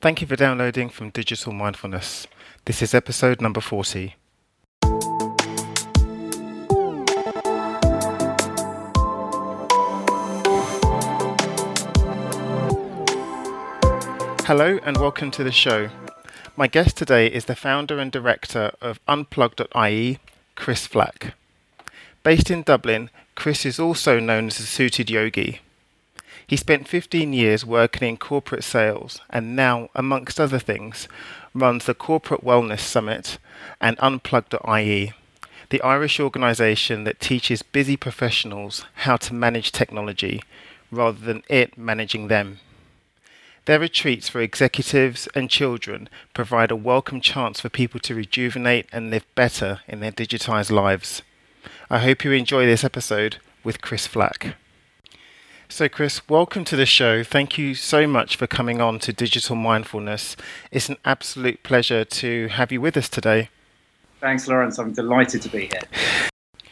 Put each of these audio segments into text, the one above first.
Thank you for downloading from Digital Mindfulness. This is episode number 40. Hello and welcome to the show. My guest today is the founder and director of Unplugged.ie, Chris Flack. Based in Dublin, Chris is also known as a suited yogi. He spent 15 years working in corporate sales and now, amongst other things, runs the Corporate Wellness Summit and Unplug.ie, the Irish organisation that teaches busy professionals how to manage technology rather than it managing them. Their retreats for executives and children provide a welcome chance for people to rejuvenate and live better in their digitised lives. I hope you enjoy this episode with Chris Flack. So, Chris, welcome to the show. Thank you so much for coming on to Digital Mindfulness. It's an absolute pleasure to have you with us today. Thanks, Lawrence. I'm delighted to be here.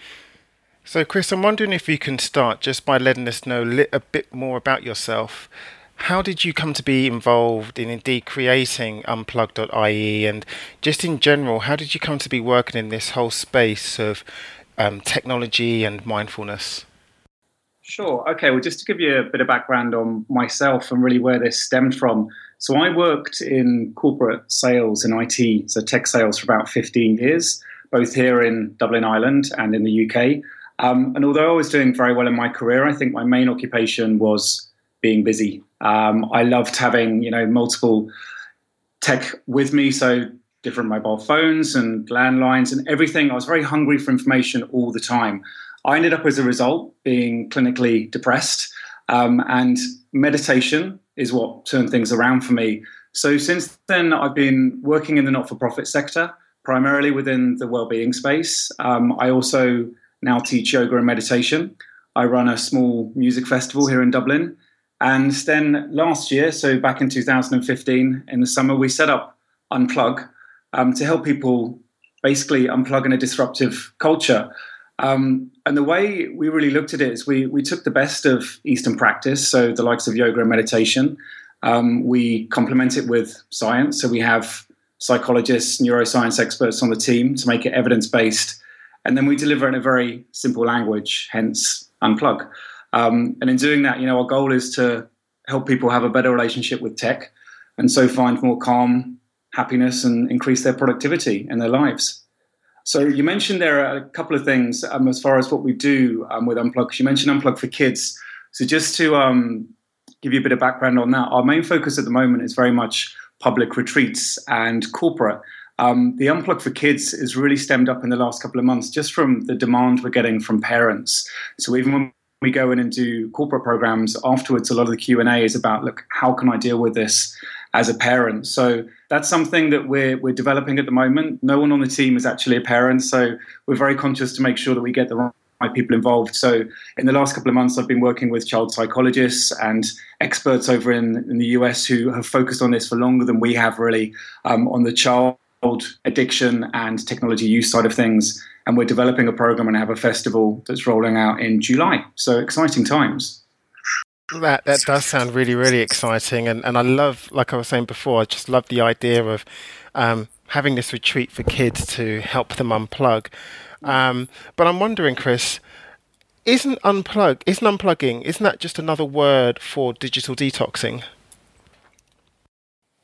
So, Chris, I'm wondering if you can start just by letting us know a bit more about yourself. How did you come to be involved in indeed creating Unplug.ie and just in general, how did you come to be working in this whole space of um, technology and mindfulness? Sure. Okay. Well, just to give you a bit of background on myself and really where this stemmed from. So, I worked in corporate sales and IT, so tech sales, for about 15 years, both here in Dublin, Ireland, and in the UK. Um, and although I was doing very well in my career, I think my main occupation was being busy. Um, I loved having, you know, multiple tech with me, so different mobile phones and landlines and everything. I was very hungry for information all the time. I ended up, as a result, being clinically depressed. Um, and meditation is what turned things around for me. So since then, I've been working in the not for profit sector, primarily within the well-being space. Um, I also now teach yoga and meditation. I run a small music festival here in Dublin. And then last year, so back in 2015, in the summer, we set up Unplug um, to help people basically unplug in a disruptive culture. Um, and the way we really looked at it is we, we took the best of Eastern practice, so the likes of yoga and meditation. Um, we complement it with science. So we have psychologists, neuroscience experts on the team to make it evidence based. And then we deliver in a very simple language, hence unplug. Um, and in doing that, you know, our goal is to help people have a better relationship with tech and so find more calm, happiness, and increase their productivity in their lives. So you mentioned there are a couple of things um, as far as what we do um, with Unplug. You mentioned Unplug for kids. So just to um, give you a bit of background on that, our main focus at the moment is very much public retreats and corporate. Um, the Unplug for Kids is really stemmed up in the last couple of months just from the demand we're getting from parents. So even when we go in and do corporate programs afterwards, a lot of the Q and A is about, look, how can I deal with this as a parent? So that's something that we're we're developing at the moment. No one on the team is actually a parent, so we're very conscious to make sure that we get the right people involved. So in the last couple of months, I've been working with child psychologists and experts over in, in the US who have focused on this for longer than we have really um, on the child addiction and technology use side of things. And we're developing a program and have a festival that's rolling out in July. So exciting times. That that does sound really really exciting, and and I love, like I was saying before, I just love the idea of um, having this retreat for kids to help them unplug. Um, but I'm wondering, Chris, isn't unplug isn't unplugging isn't that just another word for digital detoxing?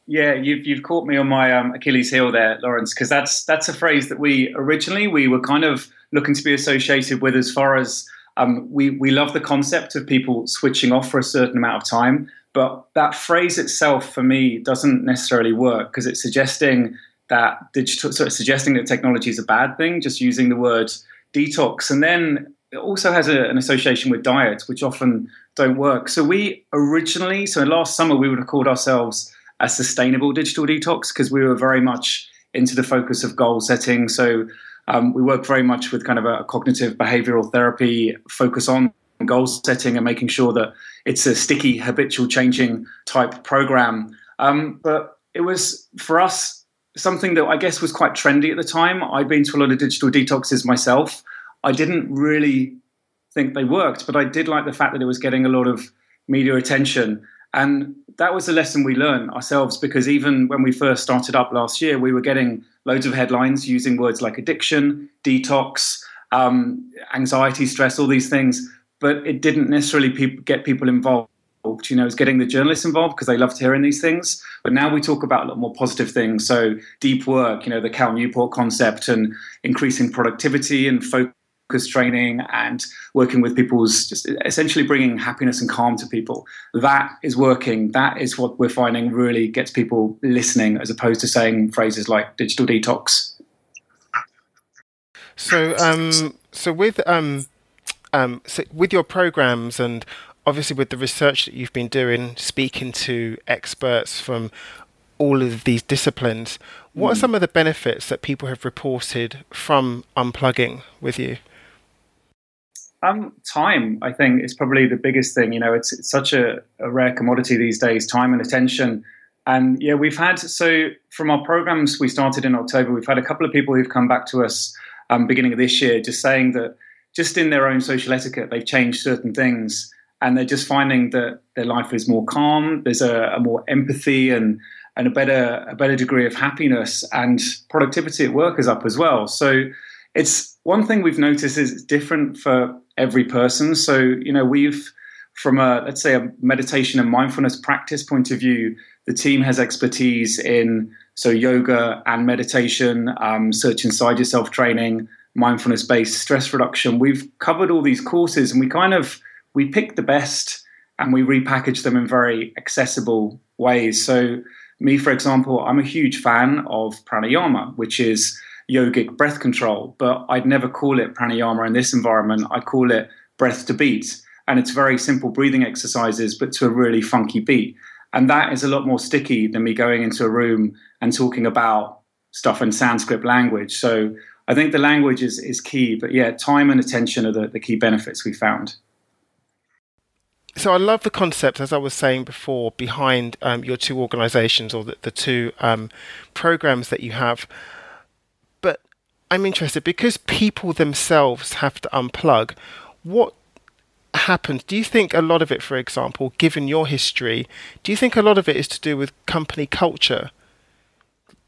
Yeah, you've you've caught me on my um, Achilles heel there, Lawrence, because that's that's a phrase that we originally we were kind of looking to be associated with as far as um, we we love the concept of people switching off for a certain amount of time, but that phrase itself for me doesn't necessarily work because it's suggesting that digital, suggesting that technology is a bad thing. Just using the word detox, and then it also has a, an association with diet, which often don't work. So we originally, so last summer, we would have called ourselves a sustainable digital detox because we were very much into the focus of goal setting. So um, we work very much with kind of a cognitive behavioral therapy focus on goal setting and making sure that it's a sticky, habitual changing type program. Um, but it was for us something that I guess was quite trendy at the time. I'd been to a lot of digital detoxes myself. I didn't really think they worked, but I did like the fact that it was getting a lot of media attention. And that was a lesson we learned ourselves because even when we first started up last year, we were getting loads of headlines using words like addiction, detox, um, anxiety, stress, all these things, but it didn't necessarily pe- get people involved. You know, it's getting the journalists involved because they loved hearing these things. But now we talk about a lot more positive things. So deep work, you know, the Cal Newport concept and increasing productivity and focus focus training and working with people's just essentially bringing happiness and calm to people. That is working. That is what we're finding really gets people listening as opposed to saying phrases like digital detox. So, um, so with um, um, so with your programs and obviously with the research that you've been doing, speaking to experts from all of these disciplines, what mm. are some of the benefits that people have reported from unplugging with you? Um, time, I think, is probably the biggest thing. You know, it's, it's such a, a, rare commodity these days, time and attention. And yeah, we've had, so from our programs we started in October, we've had a couple of people who've come back to us um, beginning of this year just saying that just in their own social etiquette, they've changed certain things and they're just finding that their life is more calm, there's a, a more empathy and, and a better, a better degree of happiness and productivity at work is up as well. So it's one thing we've noticed is it's different for every person. So, you know, we've, from a, let's say, a meditation and mindfulness practice point of view, the team has expertise in so yoga and meditation, um, search inside yourself training, mindfulness based stress reduction. We've covered all these courses and we kind of we pick the best and we repackage them in very accessible ways. So me, for example, I'm a huge fan of pranayama, which is yogic breath control, but I'd never call it pranayama in this environment. I call it breath to beat. And it's very simple breathing exercises, but to a really funky beat. And that is a lot more sticky than me going into a room and talking about stuff in Sanskrit language. So I think the language is, is key. But yeah, time and attention are the, the key benefits we found. So I love the concept, as I was saying before, behind um, your two organisations or the, the two um, programs that you have. I'm interested because people themselves have to unplug. What happens? Do you think a lot of it, for example, given your history, do you think a lot of it is to do with company culture?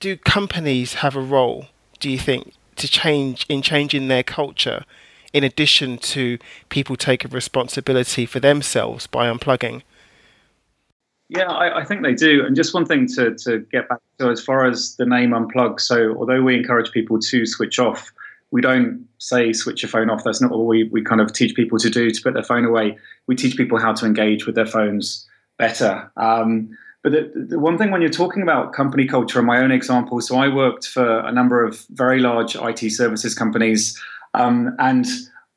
Do companies have a role, do you think, to change in changing their culture in addition to people taking responsibility for themselves by unplugging? Yeah, I, I, think they do. And just one thing to, to get back to as far as the name unplug. So, although we encourage people to switch off, we don't say switch your phone off. That's not what we, we kind of teach people to do to put their phone away. We teach people how to engage with their phones better. Um, but the, the, one thing when you're talking about company culture, in my own example, so I worked for a number of very large IT services companies, um, and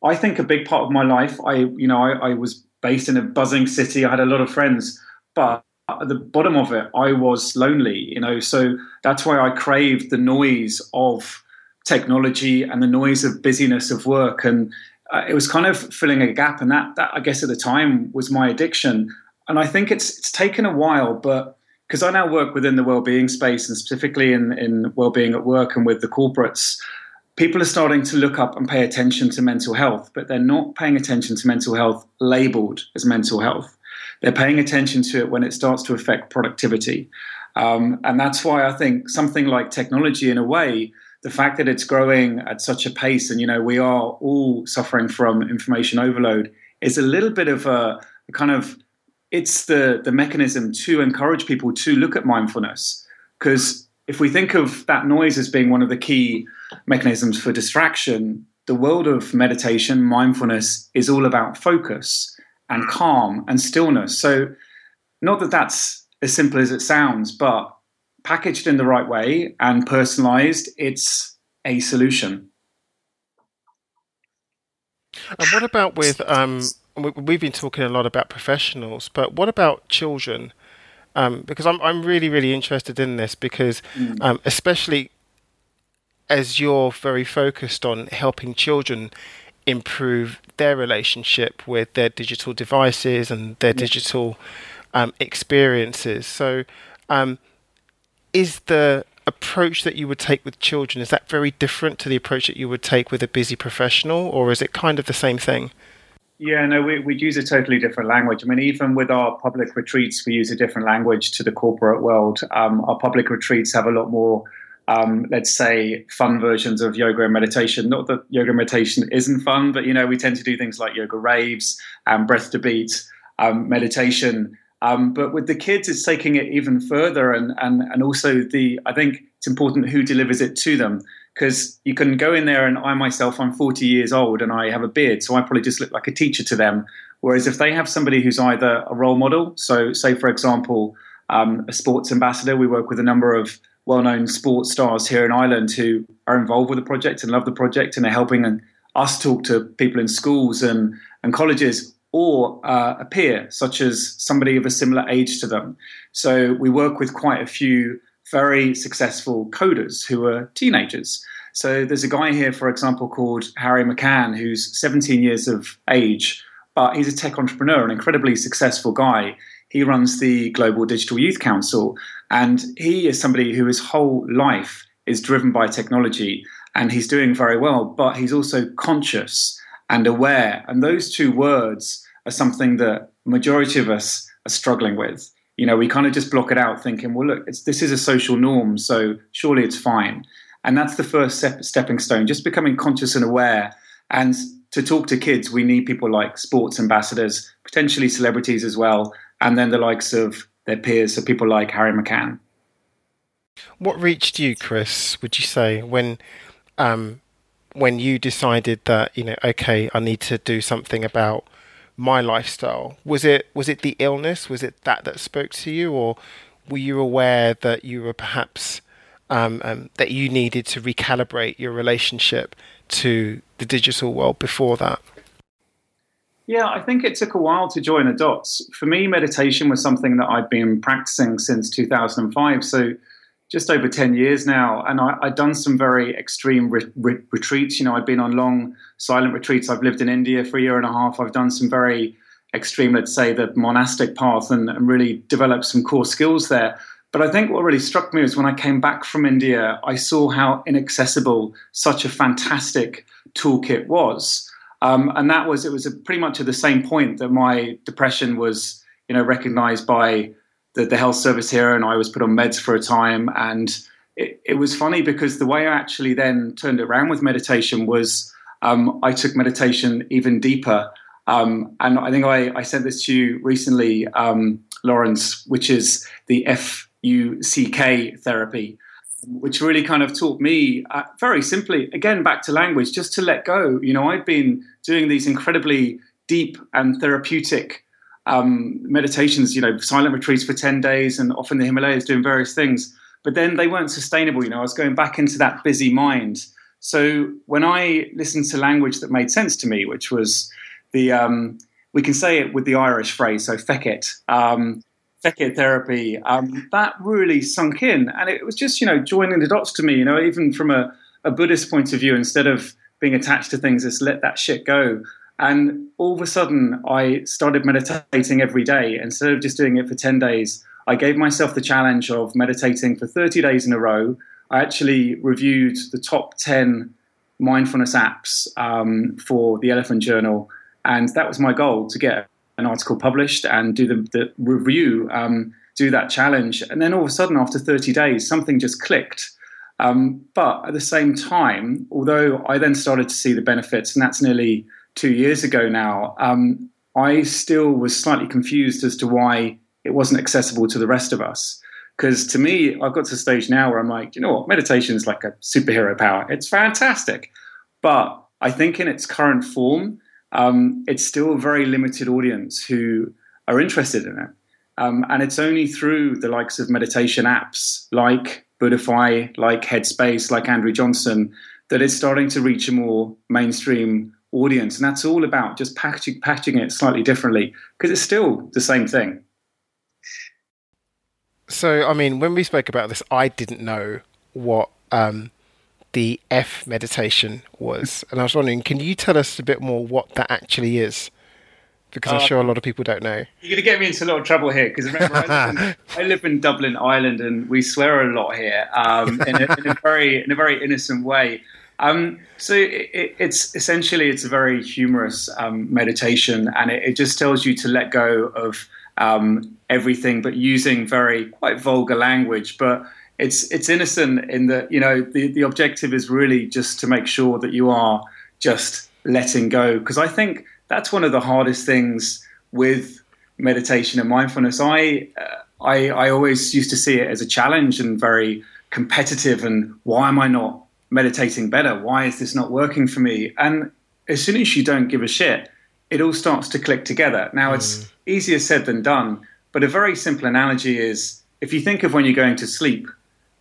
I think a big part of my life, I you know, I, I was based in a buzzing city. I had a lot of friends but at the bottom of it, I was lonely, you know, so that's why I craved the noise of technology and the noise of busyness of work. And uh, it was kind of filling a gap. And that, that, I guess, at the time was my addiction. And I think it's, it's taken a while, but because I now work within the well-being space and specifically in, in well-being at work and with the corporates, people are starting to look up and pay attention to mental health, but they're not paying attention to mental health labeled as mental health. They're paying attention to it when it starts to affect productivity. Um, and that's why I think something like technology, in a way, the fact that it's growing at such a pace, and you know we are all suffering from information overload, is a little bit of a, a kind of it's the the mechanism to encourage people to look at mindfulness because if we think of that noise as being one of the key mechanisms for distraction, the world of meditation, mindfulness is all about focus and calm and stillness. So, not that that's as simple as it sounds, but packaged in the right way and personalized, it's a solution. And what about with um, we've been talking a lot about professionals, but what about children? Um, because I'm I'm really really interested in this because mm. um, especially as you're very focused on helping children improve their relationship with their digital devices and their yeah. digital um, experiences. So, um, is the approach that you would take with children is that very different to the approach that you would take with a busy professional, or is it kind of the same thing? Yeah, no, we, we'd use a totally different language. I mean, even with our public retreats, we use a different language to the corporate world. Um, our public retreats have a lot more, um, let's say, fun versions of yoga and meditation. Not that yoga meditation isn't fun, but, you know, we tend to do things like yoga raves and breath to beat, um, meditation. Um, but with the kids, it's taking it even further. And, and, and also, the I think it's important who delivers it to them because you can go in there and I myself, I'm 40 years old and I have a beard, so I probably just look like a teacher to them. Whereas if they have somebody who's either a role model, so say for example, um, a sports ambassador, we work with a number of well-known sports stars here in Ireland who are involved with the project and love the project and are helping us talk to people in schools and, and colleges or uh, a peer, such as somebody of a similar age to them. So we work with quite a few very successful coders who are teenagers. So there's a guy here, for example, called Harry McCann, who's 17 years of age, but he's a tech entrepreneur, an incredibly successful guy. He runs the Global Digital Youth Council, and he is somebody who his whole life is driven by technology, and he's doing very well, but he's also conscious and aware. And those two words are something that majority of us are struggling with you know, we kind of just block it out thinking, well, look, this is a social norm, so surely it's fine. And that's the first step, stepping stone, just becoming conscious and aware. And to talk to kids, we need people like sports ambassadors, potentially celebrities as well, and then the likes of their peers, so people like Harry McCann. What reached you, Chris? Would you say when um, when you decided that you know, okay, I need to do something about my lifestyle was it was it the illness was it that that spoke to you or were you aware that you were perhaps um, um, that you needed to recalibrate your relationship to the digital world before that yeah i think it took a while to join the dots for me meditation was something that i'd been practicing since 2005 so just over 10 years now. And I, had done some very extreme re- re- retreats. You know, I've been on long silent retreats. I've lived in India for a year and a half. I've done some very extreme, let's say, the monastic path and, and really developed some core skills there. But I think what really struck me was when I came back from India, I saw how inaccessible such a fantastic toolkit was. Um, and that was, it was pretty much at the same point that my depression was, you know, recognized by the, the health service here, and I was put on meds for a time. And it, it was funny because the way I actually then turned it around with meditation was um, I took meditation even deeper. Um, and I think I, I, sent this to you recently, um, Lawrence, which is the FUCK therapy, which really kind of taught me uh, very simply, again, back to language, just to let go. You know, I've been doing these incredibly deep and therapeutic um, meditations, you know, silent retreats for 10 days and often the Himalayas doing various things. But then they weren't sustainable. You know, I was going back into that busy mind. So when I listened to language that made sense to me, which was the, um, we can say it with the Irish phrase, so fekit, um, fekit therapy, um, that really sunk in. And it was just, you know, joining the dots to me, you know, even from a, a Buddhist point of view, instead of being attached to things, just let that shit go. And all of a sudden, I started meditating every day. Instead of just doing it for 10 days, I gave myself the challenge of meditating for 30 days in a row. I actually reviewed the top 10 mindfulness apps um, for the Elephant Journal. And that was my goal to get an article published and do the, the review, um, do that challenge. And then all of a sudden, after 30 days, something just clicked. Um, but at the same time, although I then started to see the benefits, and that's nearly two years ago now, um, I still was slightly confused as to why it wasn't accessible to the rest of us. Because to me, I've got to the stage now where I'm like, you know what, meditation is like a superhero power. It's fantastic. But I think in its current form, um, it's still a very limited audience who are interested in it. Um, and it's only through the likes of meditation apps like Buddhify, like Headspace, like Andrew Johnson, that it's starting to reach a more mainstream audience. And that's all about just packaging, packaging it slightly differently because it's still the same thing. So, I mean, when we spoke about this, I didn't know what um, the F meditation was. And I was wondering, can you tell us a bit more what that actually is? Because I'm uh, sure a lot of people don't know. You're going to get me into a lot of trouble here because remember, I live, in, I live, in, Dublin, Ireland, and we swear a lot here um, in, a, in, a, very in a very innocent way. Um, so it, it's essentially it's a very humorous um, meditation, and it, it, just tells you to let go of um, everything, but using very quite vulgar language. But it's it's innocent in that you know the the objective is really just to make sure that you are just letting go, because I think that's one of the hardest things with meditation and mindfulness. I uh, I, I always used to see it as a challenge and very competitive. And why am I not meditating better? Why is this not working for me? And as soon as you don't give a shit, it all starts to click together. Now, it's mm. easier said than done, but a very simple analogy is if you think of when you're going to sleep,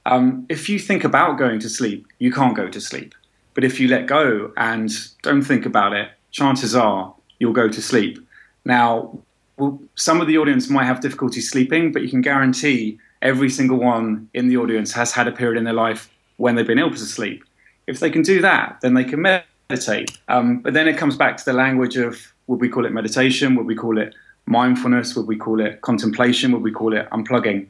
um, if you think about going to sleep, you can't go to sleep. But if you let go and don't think about it, chances are you'll go to sleep. Now, well, some of the audience might have difficulty sleeping, but you can guarantee every single one in the audience has had a period in their life when they've been able to sleep. If they can do that, then they can meditate. Um, but then it comes back to the language of would we call it meditation? Would we call it mindfulness? Would we call it contemplation? Would we call it unplugging?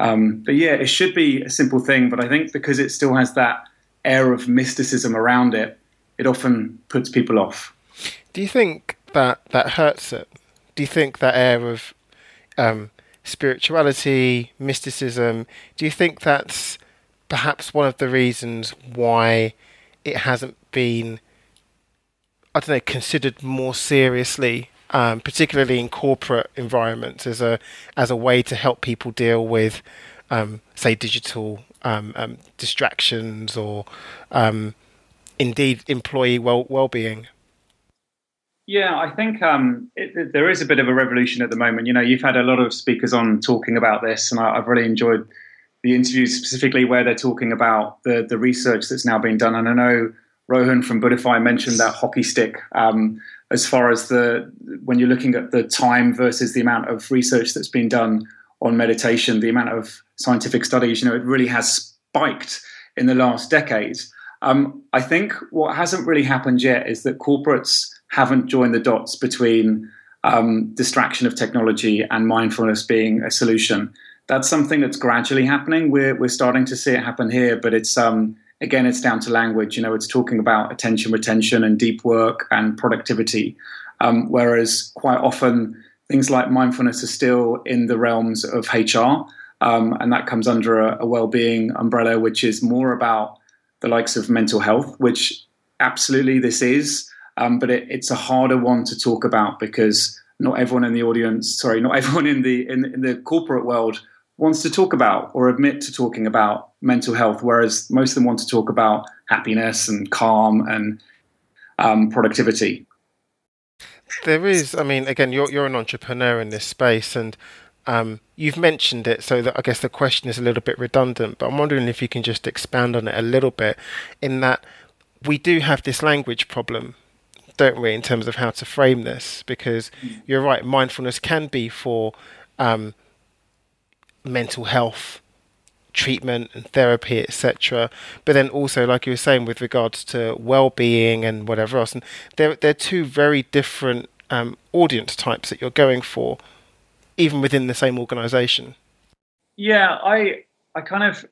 Um, but yeah, it should be a simple thing. But I think because it still has that air of mysticism around it, it often puts people off. Do you think that that hurts it? Do you think that air of um, spirituality, mysticism, do you think that's perhaps one of the reasons why it hasn't been, I don't know, considered more seriously, um, particularly in corporate environments, as a as a way to help people deal with, um, say, digital um, um distractions or um, indeed employee well well being. Yeah, I think um, it, there is a bit of a revolution at the moment. You know, you've had a lot of speakers on talking about this, and I, have really enjoyed the interviews specifically where they're talking about the the research that's now being done. And I know Rohan from Buddhify mentioned that hockey stick um, as far as the when you're looking at the time versus the amount of research that's been done on meditation, the amount of scientific studies. You know, it really has spiked in the last decade. Um, I think what hasn't really happened yet is that corporates haven't joined the dots between um, distraction of technology and mindfulness being a solution. That's something that's gradually happening. We're we're starting to see it happen here, but it's um, again it's down to language. You know, it's talking about attention retention and deep work and productivity, um, whereas quite often things like mindfulness are still in the realms of HR, um, and that comes under a, a well-being umbrella, which is more about the likes of mental health, which absolutely this is. Um, but it, it's a harder one to talk about because not everyone in the audience, sorry, not everyone in the in, in the corporate world wants to talk about or admit to talking about mental health, whereas most of them want to talk about happiness and calm and um, productivity. There is, I mean, again, you're you're an entrepreneur in this space, and um, you've mentioned it, so that I guess the question is a little bit redundant. But I'm wondering if you can just expand on it a little bit, in that we do have this language problem don't we, in terms of how to frame this? Because mm. you're right, mindfulness can be for um, mental health treatment and therapy, etc. But then also, like you were saying, with regards to well-being and whatever else, and they're they're two very different um, audience types that you're going for, even within the same organisation. Yeah, I I kind of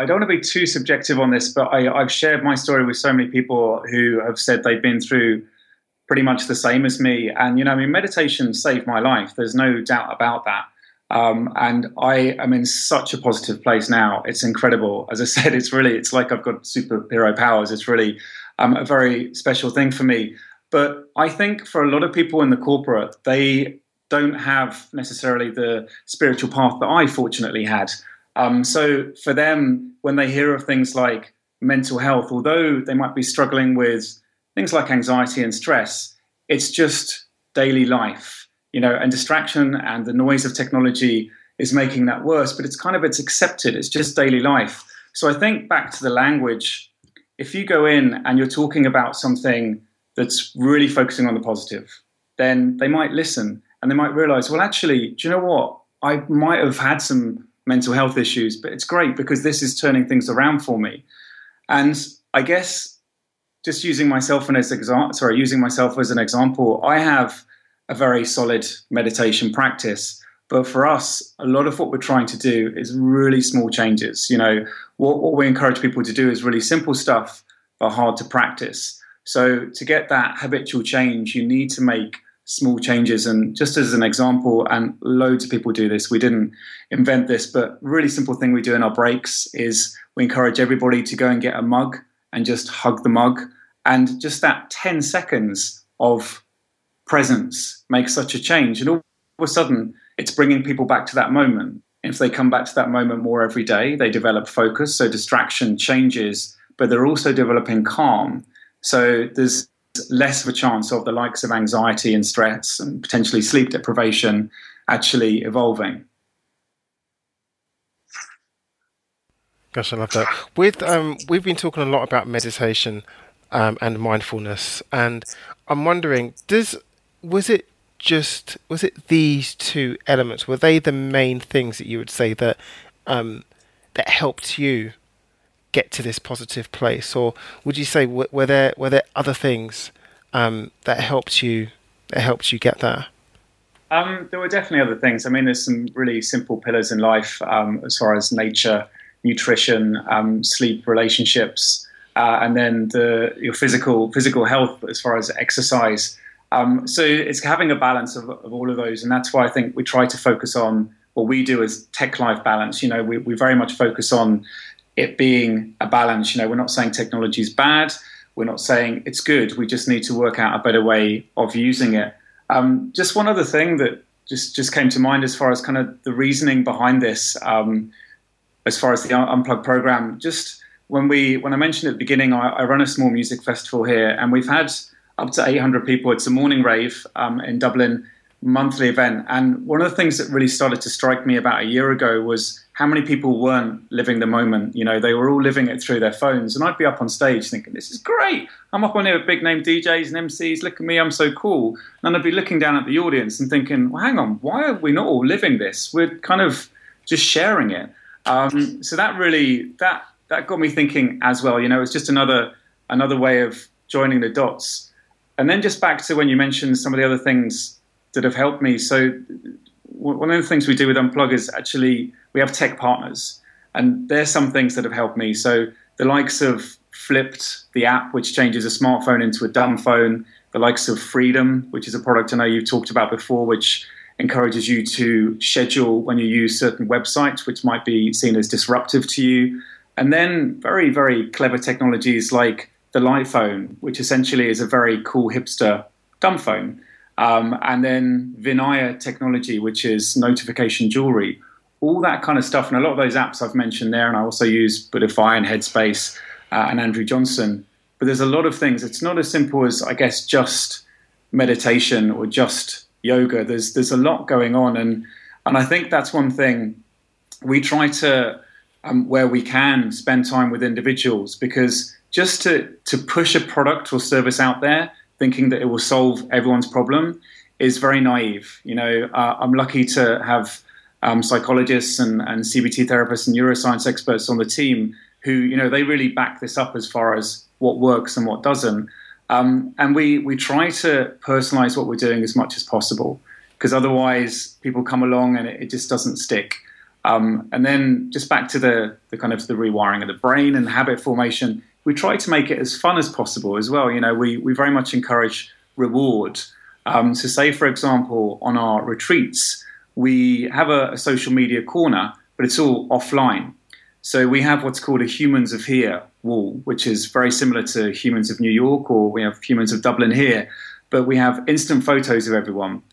I don't want to be too subjective on this, but I, have shared my story with so many people who have said they've been through pretty much the same as me. And, you know, I mean, meditation saved my life. There's no doubt about that. Um, and I am in such a positive place now. It's incredible. As I said, it's really, it's like I've got superhero powers. It's really um, a very special thing for me. But I think for a lot of people in the corporate, they don't have necessarily the spiritual path that I fortunately had. Um, so for them, when they hear of things like mental health, although they might be struggling with things like anxiety and stress, it's just daily life, you know, and distraction and the noise of technology is making that worse. But it's kind of it's accepted. It's just daily life. So I think back to the language. If you go in and you're talking about something that's really focusing on the positive, then they might listen and they might realize, well, actually, do you know what? I might have had some mental health issues, but it's great because this is turning things around for me. And I guess just using myself as example, sorry, using myself as an example, I have a very solid meditation practice. But for us, a lot of what we're trying to do is really small changes. You know, what, what we encourage people to do is really simple stuff but hard to practice. So to get that habitual change, you need to make small changes. And just as an example, and loads of people do this, we didn't invent this, but really simple thing we do in our breaks is we encourage everybody to go and get a mug and just hug the mug. And just that 10 seconds of presence makes such a change. And all of a sudden, it's bringing people back to that moment. If they come back to that moment more every day, they develop focus. So distraction changes, but they're also developing calm. So there's less of a chance of the likes of anxiety and stress and potentially sleep deprivation actually evolving. Gosh, I love that. With um, we've been talking a lot about meditation um, and mindfulness, and I'm wondering, does was it just was it these two elements? Were they the main things that you would say that um, that helped you get to this positive place, or would you say were there were there other things um, that helped you that helped you get there? Um, there were definitely other things. I mean, there's some really simple pillars in life um, as far as nature, nutrition, um, sleep, relationships, uh, and then the your physical physical health as far as exercise. Um, so it's having a balance of, of all of those, and that's why I think we try to focus on what we do as tech life balance. You know, we, we very much focus on it being a balance. You know, we're not saying technology is bad. We're not saying it's good. We just need to work out a better way of using it. Um, just one other thing that just just came to mind as far as kind of the reasoning behind this, um, as far as the unplugged program. Just when we when I mentioned at the beginning, I, I, run a small music festival here, and we've had up to 800 people. It's a morning rave um, in Dublin, monthly event. And one of the things that really started to strike me about a year ago was how many people weren't living the moment. You know, they were all living it through their phones. And I'd be up on stage thinking, this is great. I'm up on here with big name DJs and MCs. Look at me, I'm so cool. And I'd be looking down at the audience and thinking, well, hang on, why are we not all living this? We're kind of just sharing it. Um, so that really, that, that got me thinking as well. You know, it's just another, another way of joining the dots. And then just back to when you mentioned some of the other things that have helped me. So one of the things we do with Unplug is actually we have tech partners, and there's some things that have helped me. So the likes of Flipd, the app which changes a smartphone into a dumb phone, the likes of Freedom, which is a product I know you've talked about before, which encourages you to schedule when you use certain websites, which might be seen as disruptive to you. And then very, very clever technologies like the Light Phone, which essentially is a very cool hipster dumb phone. Um, and then Vinaya technology, which is notification jewelry, all that kind of stuff. And a lot of those apps I've mentioned there, and I also use Buddhify and Headspace uh, and Andrew Johnson. But there's a lot of things. It's not as simple as, I guess, just meditation or just yoga. There's there's a lot going on, and and I think that's one thing we try to, um, where we can, spend time with individuals because just to to push a product or service out there thinking that it will solve everyone's problem is very naive. You know, uh, I'm lucky to have um, psychologists and, and CBT therapists and neuroscience experts on the team who, you know, they really back this up as far as what works and what doesn't. Um, and we, we try to personalize what we're doing as much as possible because otherwise people come along and it, it just doesn't stick. Um, and then just back to the, the kind of the rewiring of the brain and habit formation we try to make it as fun as possible as well. You know, we, we very much encourage reward. Um, so, say, for example, on our retreats, we have a, a, social media corner, but it's all offline. So, we have what's called a Humans of Here wall, which is very similar to Humans of New York, or we have Humans of Dublin here, but we have instant photos of everyone.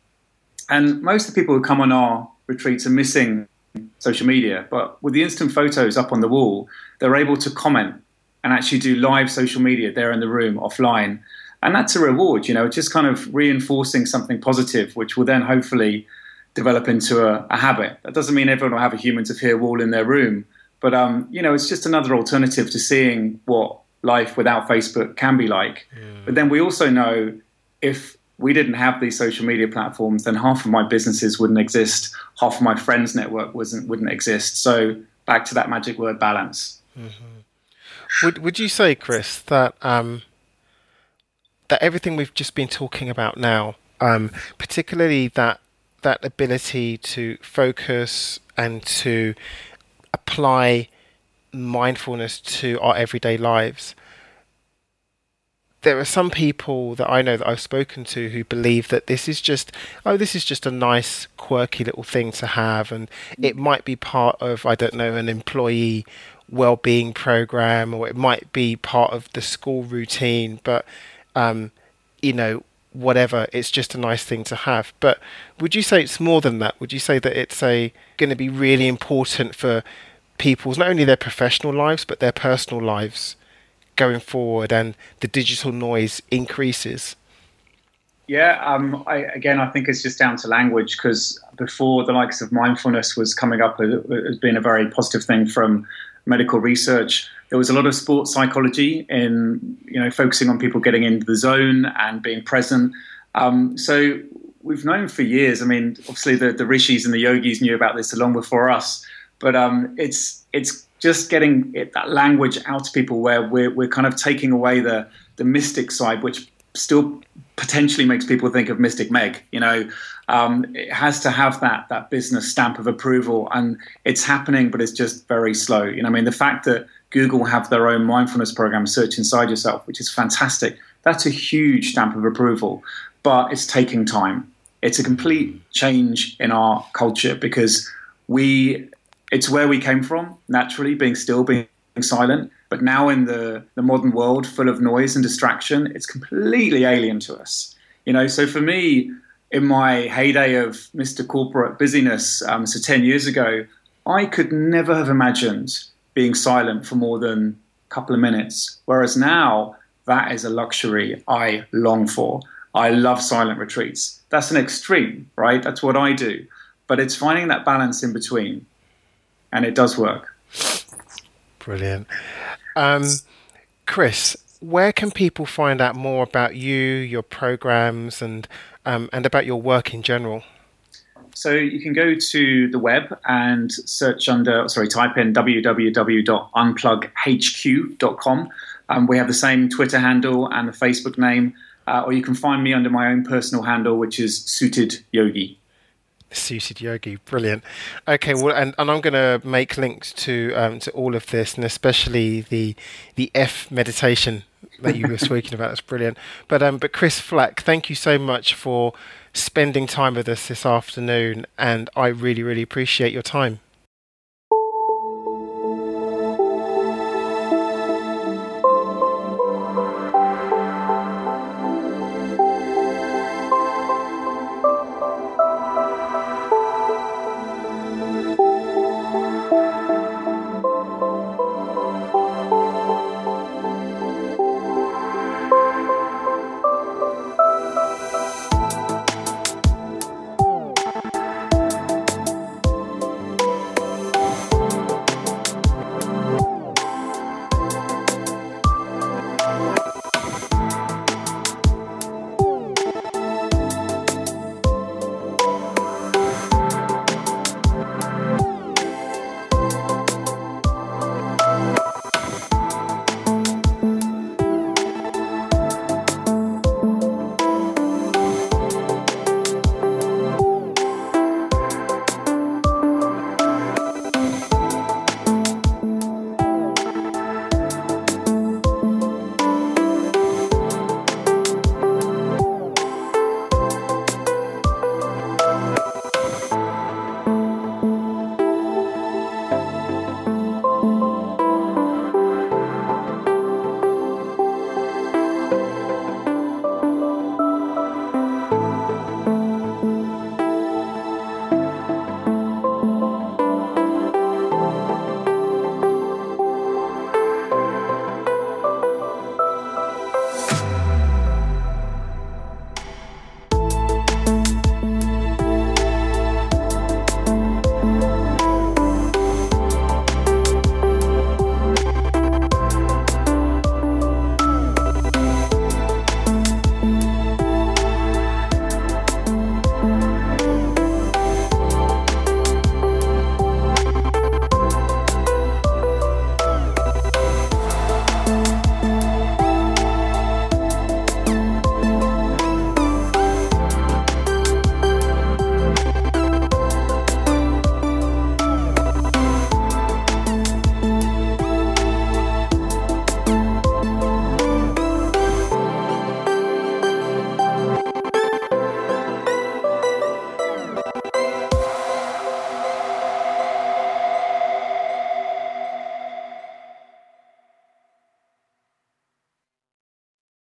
And most of the people who come on our retreats are missing social media, but with the instant photos up on the wall, they're able to comment and actually do live social media there in the room offline. And that's a reward, you know, just kind of reinforcing something positive, which will then hopefully develop into a, a habit. That doesn't mean everyone will have a humans of here wall in their room, but um, you know, it's just another alternative to seeing what life without Facebook can be like. But then we also know if we didn't have these social media platforms, then half of my businesses wouldn't exist, half of my friends' network wasn't wouldn't exist. So back to that magic word balance. Mm-hmm. Would Would you say, Chris, that um, that everything we've just been talking about now, um, particularly that that ability to focus and to apply mindfulness to our everyday lives, there are some people that I know that I've spoken to who believe that this is just oh this is just a nice quirky little thing to have and it might be part of I don't know an employee well-being program or it might be part of the school routine but um, you know whatever it's just a nice thing to have. But would you say it's more than that? Would you say that it's a going to be really important for people's not only their professional lives but their personal lives going forward and the digital noise increases? Yeah um, I, again i think it's just down to language because before the likes of mindfulness was coming up as being a very positive thing from medical research there was a lot of sports psychology in you know focusing on people getting into the zone and being present. Um, so we've known for years. I mean, obviously the, the rishis and the yogis knew about this long before us, but um, it's it's just getting it, that language out to people where we're we're kind of taking away the the mystic side, which still potentially makes people think of Mystic Meg. You know, um, it has to have that that business stamp of approval, and it's happening, but it's just very slow. You know, I mean, the fact that Google have their own mindfulness program, Search Inside Yourself, which is fantastic. That's a huge stamp of approval, but it's taking time. It's a complete change in our culture because we, it's where we came from naturally, being still, being silent. But now in the, the modern world full of noise and distraction, it's completely alien to us. You know, so for me, in my heyday of Mr. Corporate busyness, um, so 10 years ago, I could never have imagined being silent for more than a couple of minutes. Whereas now, that is a luxury I long for. I love silent retreats. That's an extreme, right? That's what I do. But it's finding that balance in between. And it does work. Brilliant. Um, Chris, where can people find out more about you, your programs, and um, and about your work in general? So you can go to the web and search under, sorry, type in www.unplughq.com. Um, we have the same Twitter handle and the Facebook name, uh, or you can find me under my own personal handle, which is Suited Yogi. Suited Yogi, brilliant. Okay, well, and, and I'm going to make links to um, to all of this, and especially the the F meditation that you were speaking about. That's brilliant. But um, but Chris Flack, thank you so much for spending time with us this afternoon, and I really, really appreciate your time.